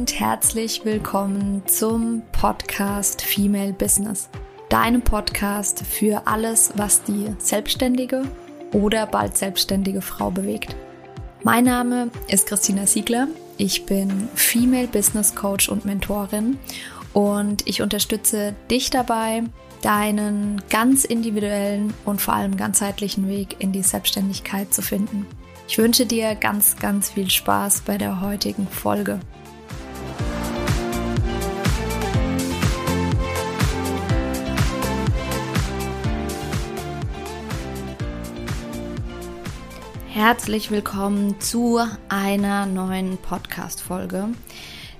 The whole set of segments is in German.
und herzlich willkommen zum Podcast Female Business. Deinem Podcast für alles, was die selbstständige oder bald selbstständige Frau bewegt. Mein Name ist Christina Siegler. Ich bin Female Business Coach und Mentorin und ich unterstütze dich dabei, deinen ganz individuellen und vor allem ganzheitlichen Weg in die Selbstständigkeit zu finden. Ich wünsche dir ganz, ganz viel Spaß bei der heutigen Folge. Herzlich willkommen zu einer neuen Podcast-Folge.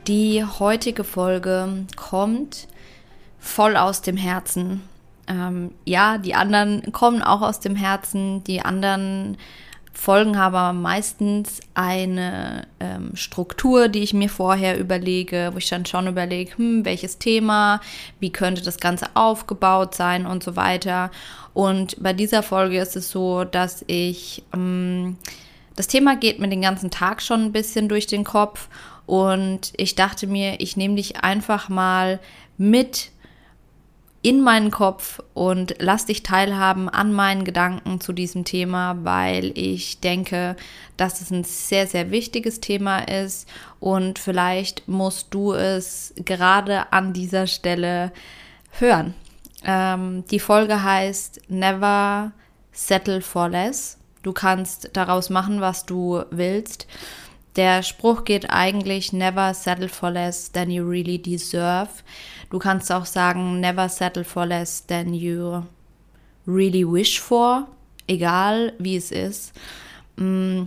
Die heutige Folge kommt voll aus dem Herzen. Ähm, ja, die anderen kommen auch aus dem Herzen. Die anderen Folgen haben aber meistens eine ähm, Struktur, die ich mir vorher überlege, wo ich dann schon überlege, hm, welches Thema, wie könnte das Ganze aufgebaut sein und so weiter. Und bei dieser Folge ist es so, dass ich, ähm, das Thema geht mir den ganzen Tag schon ein bisschen durch den Kopf und ich dachte mir, ich nehme dich einfach mal mit in meinen Kopf und lass dich teilhaben an meinen Gedanken zu diesem Thema, weil ich denke, dass es ein sehr, sehr wichtiges Thema ist und vielleicht musst du es gerade an dieser Stelle hören. Ähm, die Folge heißt Never Settle for Less. Du kannst daraus machen, was du willst. Der Spruch geht eigentlich Never settle for less than you really deserve. Du kannst auch sagen, never settle for less than you really wish for, egal wie es ist. Mm,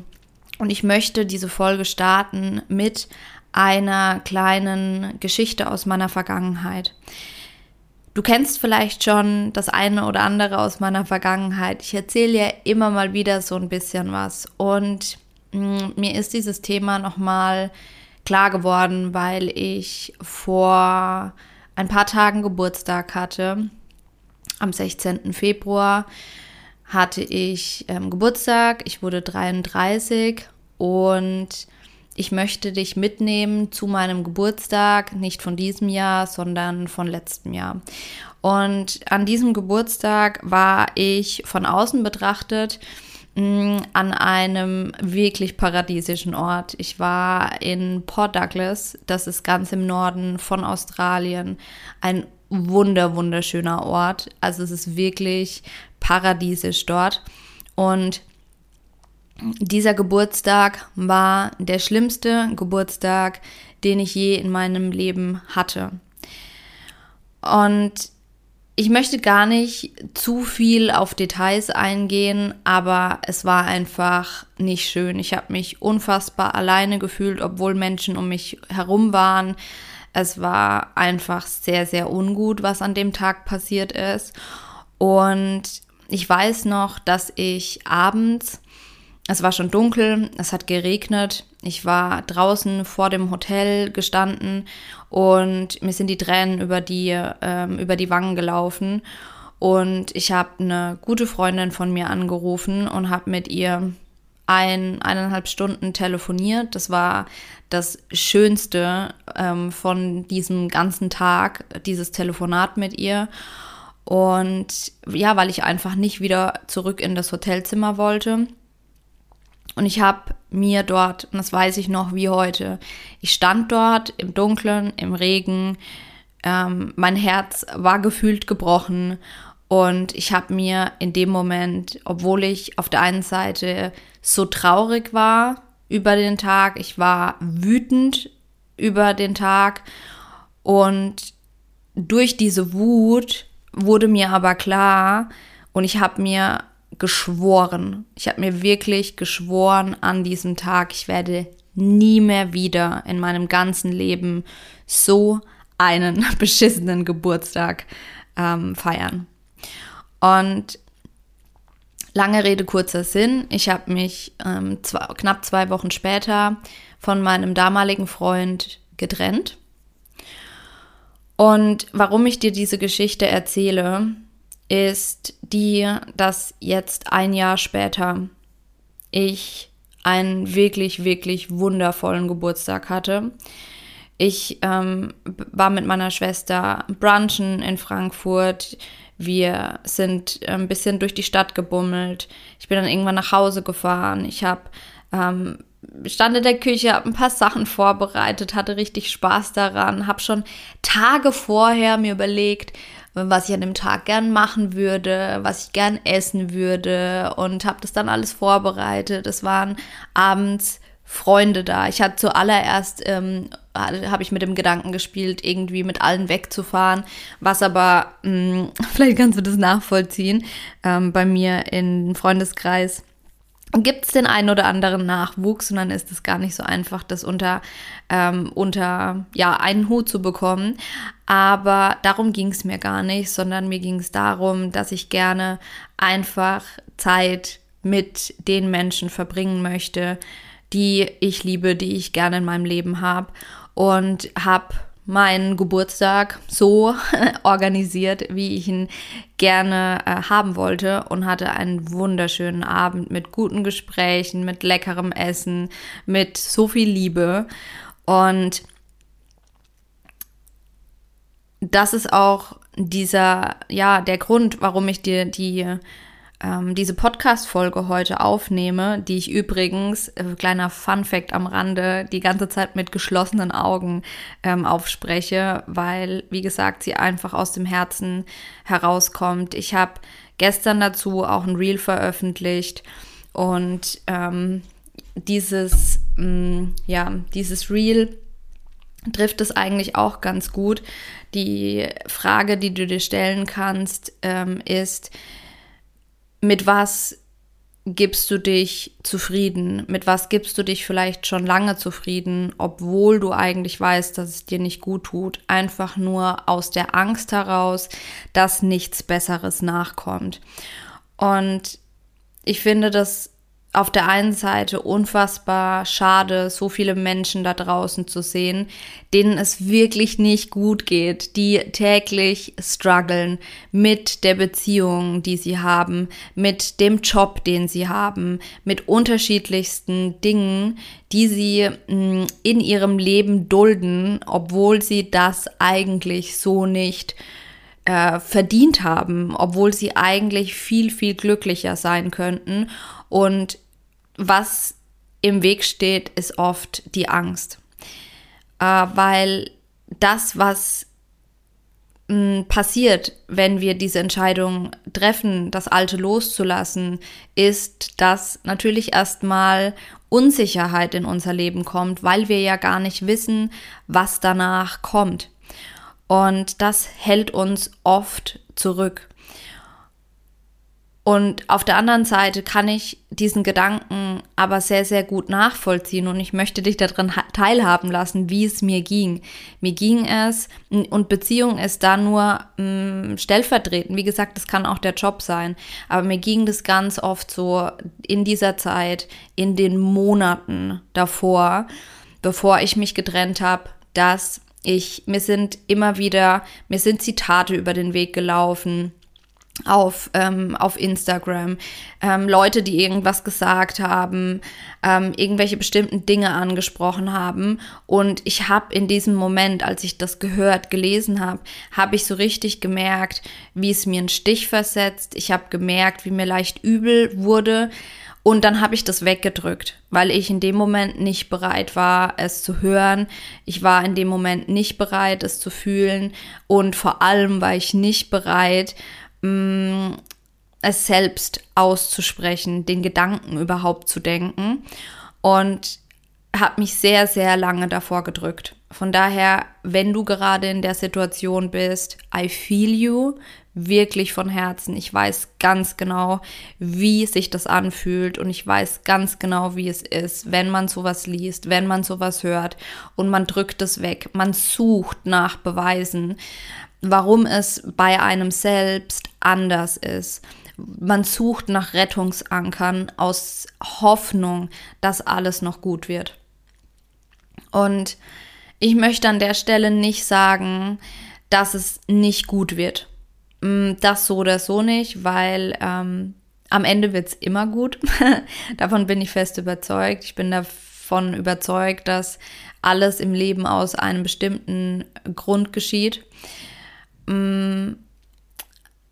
und ich möchte diese Folge starten mit einer kleinen Geschichte aus meiner Vergangenheit. Du kennst vielleicht schon das eine oder andere aus meiner Vergangenheit. Ich erzähle ja immer mal wieder so ein bisschen was. Und mir ist dieses Thema nochmal klar geworden, weil ich vor ein paar Tagen Geburtstag hatte. Am 16. Februar hatte ich ähm, Geburtstag, ich wurde 33 und ich möchte dich mitnehmen zu meinem Geburtstag, nicht von diesem Jahr, sondern von letztem Jahr. Und an diesem Geburtstag war ich von außen betrachtet Mm, an einem wirklich paradiesischen Ort. Ich war in Port Douglas, das ist ganz im Norden von Australien. Ein wunder, wunderschöner Ort. Also es ist wirklich paradiesisch dort. Und dieser Geburtstag war der schlimmste Geburtstag, den ich je in meinem Leben hatte. Und ich möchte gar nicht zu viel auf Details eingehen, aber es war einfach nicht schön. Ich habe mich unfassbar alleine gefühlt, obwohl Menschen um mich herum waren. Es war einfach sehr, sehr ungut, was an dem Tag passiert ist. Und ich weiß noch, dass ich abends es war schon dunkel, es hat geregnet. Ich war draußen vor dem Hotel gestanden und mir sind die Tränen über die, ähm, über die Wangen gelaufen. Und ich habe eine gute Freundin von mir angerufen und habe mit ihr ein, eineinhalb Stunden telefoniert. Das war das Schönste ähm, von diesem ganzen Tag, dieses Telefonat mit ihr. Und ja, weil ich einfach nicht wieder zurück in das Hotelzimmer wollte. Und ich habe mir dort, und das weiß ich noch wie heute, ich stand dort im Dunkeln, im Regen, ähm, mein Herz war gefühlt gebrochen. Und ich habe mir in dem Moment, obwohl ich auf der einen Seite so traurig war über den Tag, ich war wütend über den Tag. Und durch diese Wut wurde mir aber klar und ich habe mir geschworen. Ich habe mir wirklich geschworen an diesem Tag, ich werde nie mehr wieder in meinem ganzen Leben so einen beschissenen Geburtstag ähm, feiern. Und lange Rede, kurzer Sinn. Ich habe mich ähm, zwei, knapp zwei Wochen später von meinem damaligen Freund getrennt. Und warum ich dir diese Geschichte erzähle, ist die, dass jetzt ein Jahr später ich einen wirklich, wirklich wundervollen Geburtstag hatte. Ich ähm, war mit meiner Schwester brunchen in Frankfurt. Wir sind ein bisschen durch die Stadt gebummelt. Ich bin dann irgendwann nach Hause gefahren. Ich habe ähm, stand in der Küche, habe ein paar Sachen vorbereitet, hatte richtig Spaß daran, habe schon Tage vorher mir überlegt, was ich an dem Tag gern machen würde, was ich gern essen würde und habe das dann alles vorbereitet. Es waren abends Freunde da. Ich hatte zuallererst, ähm, habe ich mit dem Gedanken gespielt, irgendwie mit allen wegzufahren, was aber, mh, hm, vielleicht kannst du das nachvollziehen, ähm, bei mir im Freundeskreis gibt es den einen oder anderen Nachwuchs und dann ist es gar nicht so einfach, das unter, ähm, unter ja, einen Hut zu bekommen. Aber darum ging es mir gar nicht, sondern mir ging es darum, dass ich gerne einfach Zeit mit den Menschen verbringen möchte, die ich liebe, die ich gerne in meinem Leben habe und habe meinen Geburtstag so organisiert, wie ich ihn gerne äh, haben wollte und hatte einen wunderschönen Abend mit guten Gesprächen, mit leckerem Essen, mit so viel Liebe. Und das ist auch dieser, ja, der Grund, warum ich dir die ähm, diese Podcast-Folge heute aufnehme, die ich übrigens, äh, kleiner Fun-Fact am Rande, die ganze Zeit mit geschlossenen Augen ähm, aufspreche, weil, wie gesagt, sie einfach aus dem Herzen herauskommt. Ich habe gestern dazu auch ein Reel veröffentlicht und ähm, dieses, mh, mm, ja, dieses Reel trifft es eigentlich auch ganz gut. Die Frage, die du dir stellen kannst, ähm, ist, mit was gibst du dich zufrieden? Mit was gibst du dich vielleicht schon lange zufrieden, obwohl du eigentlich weißt, dass es dir nicht gut tut? Einfach nur aus der Angst heraus, dass nichts Besseres nachkommt. Und ich finde das auf der einen Seite unfassbar schade, so viele Menschen da draußen zu sehen, denen es wirklich nicht gut geht, die täglich strugglen mit der Beziehung, die sie haben, mit dem Job, den sie haben, mit unterschiedlichsten Dingen, die sie mm, in ihrem Leben dulden, obwohl sie das eigentlich so nicht äh, verdient haben, obwohl sie eigentlich viel, viel glücklicher sein könnten. Und was im Weg steht, ist oft die Angst. Äh, weil das, was mh, mm, passiert, wenn wir diese Entscheidung treffen, das Alte loszulassen, ist, dass natürlich erstmal Unsicherheit in unser Leben kommt, weil wir ja gar nicht wissen, was danach kommt. Und das hält uns oft zurück. Und auf der anderen Seite kann ich diesen Gedanken aber sehr, sehr gut nachvollziehen und ich möchte dich daran teilhaben lassen, wie es mir ging. Mir ging es, und Beziehung ist da nur mh, stellvertretend. Wie gesagt, das kann auch der Job sein. Aber mir ging das ganz oft so in dieser Zeit, in den Monaten davor, bevor ich mich getrennt habe, dass ich, mir sind immer wieder, mir sind Zitate über den Weg gelaufen auf, ähm, auf Instagram, ähm, Leute, die irgendwas gesagt haben, ähm, irgendwelche bestimmten Dinge angesprochen haben. Und ich habe in diesem Moment, als ich das gehört, gelesen habe, habe ich so richtig gemerkt, wie es mir einen Stich versetzt. Ich habe gemerkt, wie mir leicht übel wurde. Und dann habe ich das weggedrückt, weil ich in dem Moment nicht bereit war, es zu hören. Ich war in dem Moment nicht bereit, es zu fühlen. Und vor allem war ich nicht bereit, mh, mm, es selbst auszusprechen, den Gedanken überhaupt zu denken und habe mich sehr, sehr lange davor gedrückt. Von daher, wenn du gerade in der Situation bist, I feel you, wirklich von Herzen. Ich weiß ganz genau, wie sich das anfühlt und ich weiß ganz genau, wie es ist, wenn man sowas liest, wenn man sowas hört und man drückt es weg. Man sucht nach Beweisen warum es bei einem selbst anders ist. Man sucht nach Rettungsankern aus Hoffnung, dass alles noch gut wird. Und ich möchte an der Stelle nicht sagen, dass es nicht gut wird. Mm, das so oder so nicht, weil ähm, am Ende wird es immer gut. Davon bin ich fest überzeugt. Ich bin da davon überzeugt, dass alles im Leben aus einem bestimmten Grund geschieht. Mm,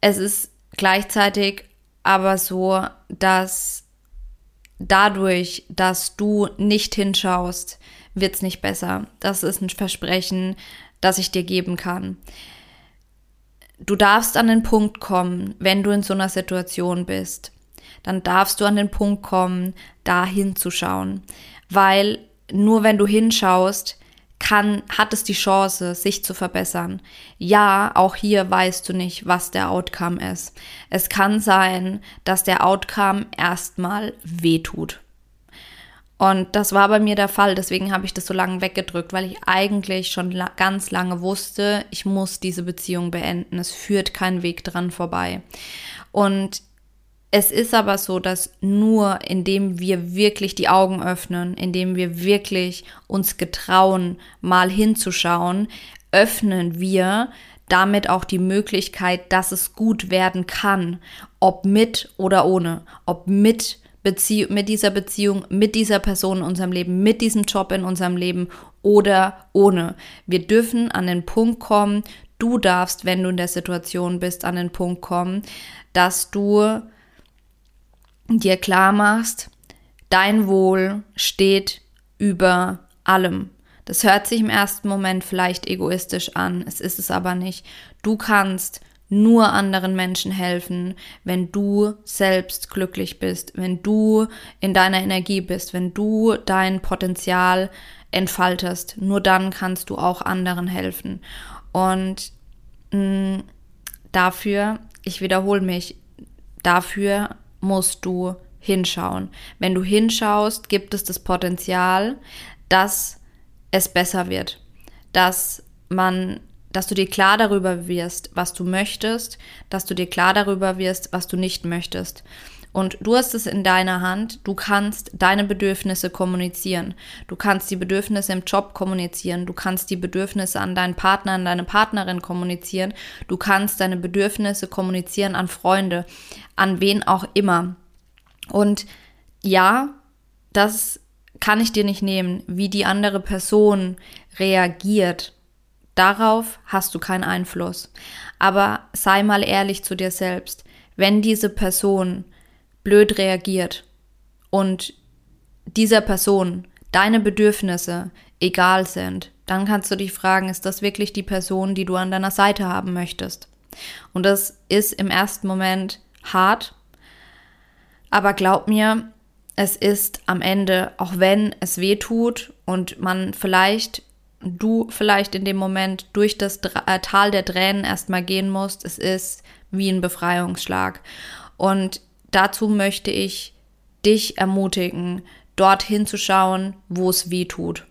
es ist gleichzeitig aber so, dass dadurch, dass du nicht hinschaust, wird es nicht besser. Das ist ein Versprechen, das ich dir geben kann. Du darfst an den Punkt kommen, wenn du in so einer Situation bist, dann darfst du an den Punkt kommen, da hinzuschauen. Weil nur wenn du hinschaust, kann, hat es die Chance, sich zu verbessern. Ja, auch hier weißt du nicht, was der Outcome ist. Es kann sein, dass der Outcome erstmal wehtut. Und das war bei mir der Fall, deswegen habe ich das so lange weggedrückt, weil ich eigentlich schon la ganz lange wusste, ich muss diese Beziehung beenden. Es führt kein Weg dran vorbei. Und es ist aber so, dass nur indem wir wirklich die Augen öffnen, indem wir wirklich uns getrauen, mal hinzuschauen, öffnen wir damit auch die Möglichkeit, dass es gut werden kann, ob mit oder ohne, ob mit Bezie mit dieser Beziehung, mit dieser Person in unserem Leben, mit diesem Job in unserem Leben oder ohne. Wir dürfen an den Punkt kommen, du darfst, wenn du in der Situation bist, an den Punkt kommen, dass du dir klar machst, dein Wohl steht über allem. Das hört sich im ersten Moment vielleicht egoistisch an, es ist es aber nicht. Du kannst nur anderen Menschen helfen, wenn du selbst glücklich bist, wenn du in deiner Energie bist, wenn du dein Potenzial entfaltest. Nur dann kannst du auch anderen helfen. Und mh, mm, dafür, ich wiederhole mich, dafür musst du hinschauen. Wenn du hinschaust, gibt es das Potenzial, dass es besser wird, dass man, dass du dir klar darüber wirst, was du möchtest, dass du dir klar darüber wirst, was du nicht möchtest. Und du hast es in deiner Hand. Du kannst deine Bedürfnisse kommunizieren. Du kannst die Bedürfnisse im Job kommunizieren. Du kannst die Bedürfnisse an deinen Partner, an deine Partnerin kommunizieren. Du kannst deine Bedürfnisse kommunizieren an Freunde, an wen auch immer. Und ja, das kann ich dir nicht nehmen, wie die andere Person reagiert. Darauf hast du keinen Einfluss. Aber sei mal ehrlich zu dir selbst. Wenn diese Person blöd reagiert und dieser Person deine Bedürfnisse egal sind, dann kannst du dich fragen, ist das wirklich die Person, die du an deiner Seite haben möchtest? Und das ist im ersten Moment hart, aber glaub mir, es ist am Ende, auch wenn es weh tut und man vielleicht, du vielleicht in dem Moment durch das äh, Tal der Tränen erstmal gehen musst, es ist wie ein Befreiungsschlag. Und dazu möchte ich dich ermutigen, dorthin zu schauen, wo es weh tut.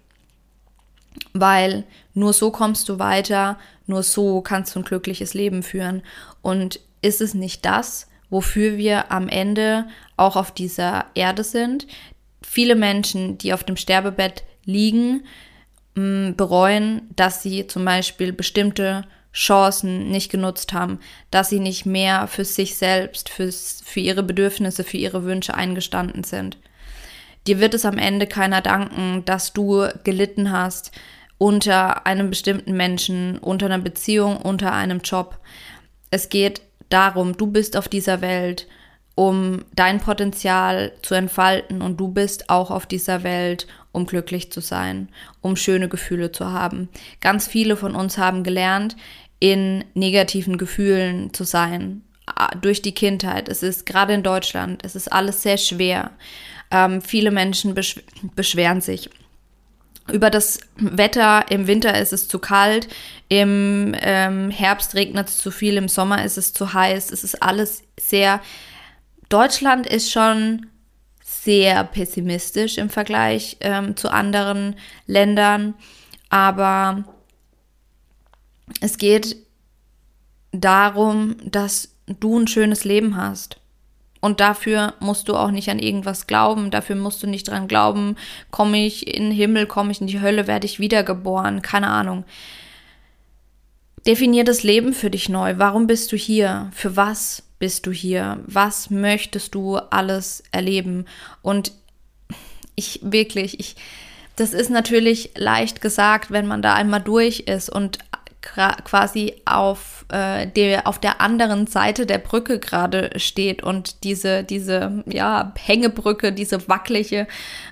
Weil nur so kommst du weiter, nur so kannst du ein glückliches Leben führen. Und ist es nicht das, wofür wir am Ende auch auf dieser Erde sind? Viele Menschen, die auf dem Sterbebett liegen, mm, bereuen, dass sie zum Beispiel bestimmte Chancen nicht genutzt haben, dass sie nicht mehr für sich selbst, für, für ihre Bedürfnisse, für ihre Wünsche eingestanden sind. Dir wird es am Ende keiner danken, dass du gelitten hast unter einem bestimmten Menschen, unter einer Beziehung, unter einem Job. Es geht darum, du bist auf dieser Welt, um dein Potenzial zu entfalten und du bist auch auf dieser Welt, um glücklich zu sein, um schöne Gefühle zu haben. Ganz viele von uns haben gelernt, in negativen Gefühlen zu sein, durch die Kindheit. Es ist gerade in Deutschland, es ist alles sehr schwer. Ähm, viele Menschen besch beschweren sich über das Wetter. Im Winter ist es zu kalt, im ähm, Herbst regnet es zu viel, im Sommer ist es zu heiß. Es ist alles sehr. Deutschland ist schon sehr pessimistisch im Vergleich ähm, zu anderen Ländern, aber es geht darum, dass du ein schönes Leben hast. Und dafür musst du auch nicht an irgendwas glauben, dafür musst du nicht dran glauben, komme ich in den Himmel, komme ich in die Hölle, werde ich wiedergeboren, keine Ahnung. Definier das Leben für dich neu. Warum bist du hier? Für was bist du hier? Was möchtest du alles erleben? Und ich wirklich, ich, das ist natürlich leicht gesagt, wenn man da einmal durch ist und quasi auf, äh, der, auf der anderen Seite der Brücke gerade steht und diese, diese ja, Hängebrücke, diese wackelige,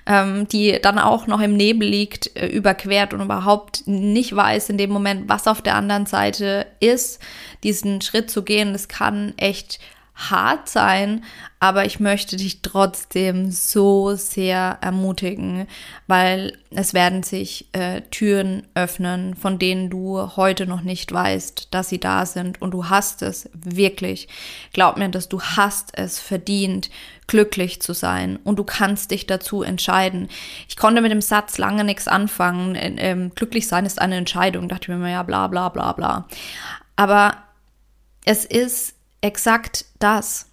ähm, die dann auch noch im Nebel liegt, äh, überquert und überhaupt nicht weiß in dem Moment, was auf der anderen Seite ist, diesen Schritt zu gehen, das kann echt hart sein, aber ich möchte dich trotzdem so sehr ermutigen, weil es werden sich äh, Türen öffnen, von denen du heute noch nicht weißt, dass sie da sind und du hast es wirklich. Glaub mir, dass du hast es verdient, glücklich zu sein und du kannst dich dazu entscheiden. Ich konnte mit dem Satz lange nichts anfangen. Ähm, glücklich sein ist eine Entscheidung. Dachte mir immer, ja, bla bla bla bla. Aber es ist exakt das.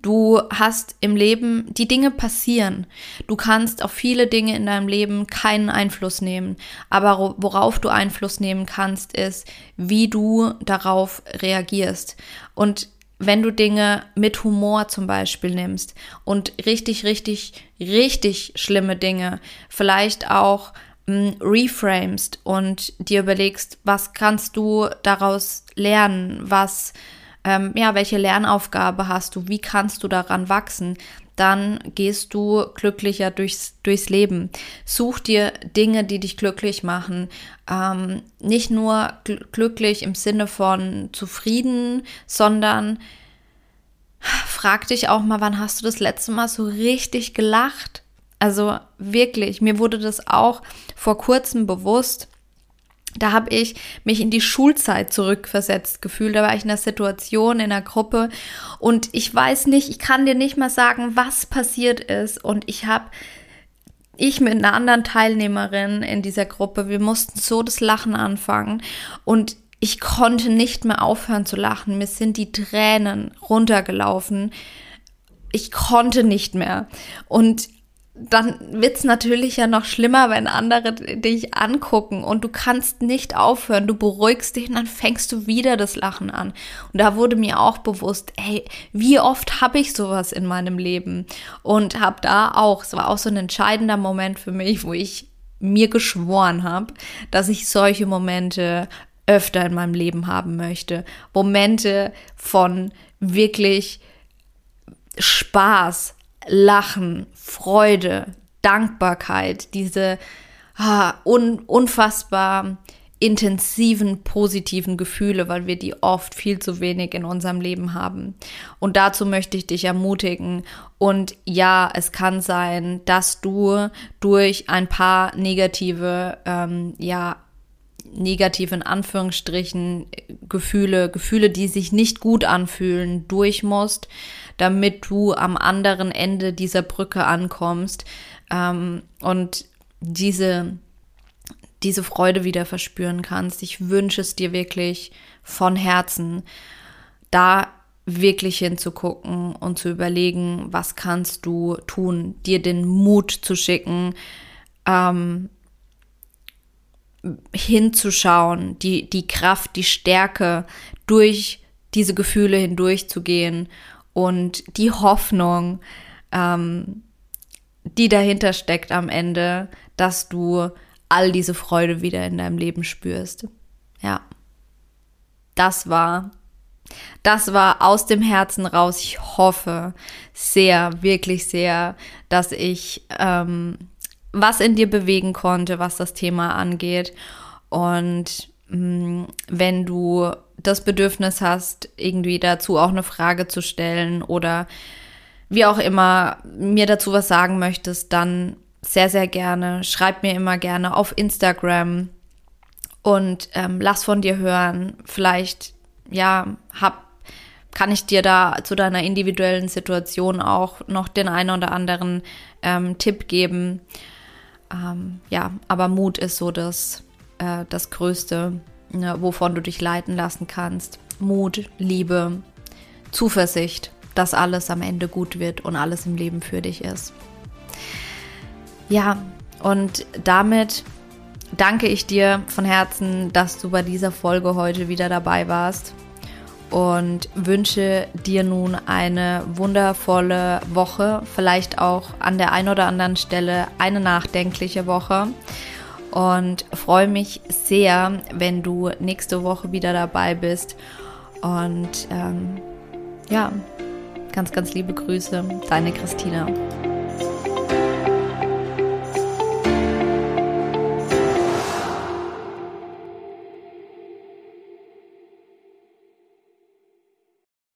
Du hast im Leben, die Dinge passieren. Du kannst auf viele Dinge in deinem Leben keinen Einfluss nehmen. Aber worauf du Einfluss nehmen kannst, ist, wie du darauf reagierst. Und wenn du Dinge mit Humor zum Beispiel nimmst und richtig, richtig, richtig schlimme Dinge, vielleicht auch mh, hm, reframest und dir überlegst, was kannst du daraus lernen, was ähm, ja, welche Lernaufgabe hast du, wie kannst du daran wachsen, dann gehst du glücklicher durchs, durchs Leben. Such dir Dinge, die dich glücklich machen. Ähm, nicht nur gl glücklich im Sinne von zufrieden, sondern frag dich auch mal, wann hast du das letzte Mal so richtig gelacht? Also wirklich, mir wurde das auch vor kurzem bewusst da habe ich mich in die Schulzeit zurückversetzt gefühlt. Da war ich in einer Situation, in einer Gruppe und ich weiß nicht, ich kann dir nicht mal sagen, was passiert ist. Und ich habe, ich mit einer anderen Teilnehmerin in dieser Gruppe, wir mussten so das Lachen anfangen und ich konnte nicht mehr aufhören zu lachen. Mir sind die Tränen runtergelaufen. Ich konnte nicht mehr. Und dann wird's natürlich ja noch schlimmer, wenn andere dich angucken und du kannst nicht aufhören, du beruhigst dich und dann fängst du wieder das Lachen an. Und da wurde mir auch bewusst, ey, wie oft habe ich sowas in meinem Leben und habe da auch, es war auch so ein entscheidender Moment für mich, wo ich mir geschworen habe, dass ich solche Momente öfter in meinem Leben haben möchte. Momente von wirklich Spaß, Lachen, Freude, Dankbarkeit, diese ah, un unfassbar intensiven positiven Gefühle, weil wir die oft viel zu wenig in unserem Leben haben. Und dazu möchte ich dich ermutigen. Und ja, es kann sein, dass du durch ein paar negative, ähm, ja, negative in Anführungsstrichen Gefühle, Gefühle, die sich nicht gut anfühlen, durch musst damit du am anderen Ende dieser Brücke ankommst ähm, und diese, diese Freude wieder verspüren kannst. Ich wünsche es dir wirklich von Herzen, da wirklich hinzugucken und zu überlegen, was kannst du tun, dir den Mut zu schicken, ähm, hinzuschauen, die, die Kraft, die Stärke, durch diese Gefühle hindurchzugehen und die Hoffnung, ähm, die dahinter steckt am Ende, dass du all diese Freude wieder in deinem Leben spürst. Ja, das war, das war aus dem Herzen raus. Ich hoffe sehr, wirklich sehr, dass ich ähm, was in dir bewegen konnte, was das Thema angeht. Und mh, mm, wenn du das Bedürfnis hast, irgendwie dazu auch eine Frage zu stellen oder wie auch immer mir dazu was sagen möchtest, dann sehr, sehr gerne. Schreib mir immer gerne auf Instagram und ähm, lass von dir hören. Vielleicht, ja, hab, kann ich dir da zu deiner individuellen Situation auch noch den einen oder anderen ähm, Tipp geben. Ähm, ja, aber Mut ist so das, äh, das Größte ne, wovon du dich leiten lassen kannst. Mut, Liebe, Zuversicht, dass alles am Ende gut wird und alles im Leben für dich ist. Ja, und damit danke ich dir von Herzen, dass du bei dieser Folge heute wieder dabei warst. und wünsche dir nun eine wundervolle Woche, vielleicht auch an der einen oder anderen Stelle eine nachdenkliche Woche und freue mich sehr, wenn du nächste Woche wieder dabei bist und ähm, ja, ganz, ganz liebe Grüße, deine Christina.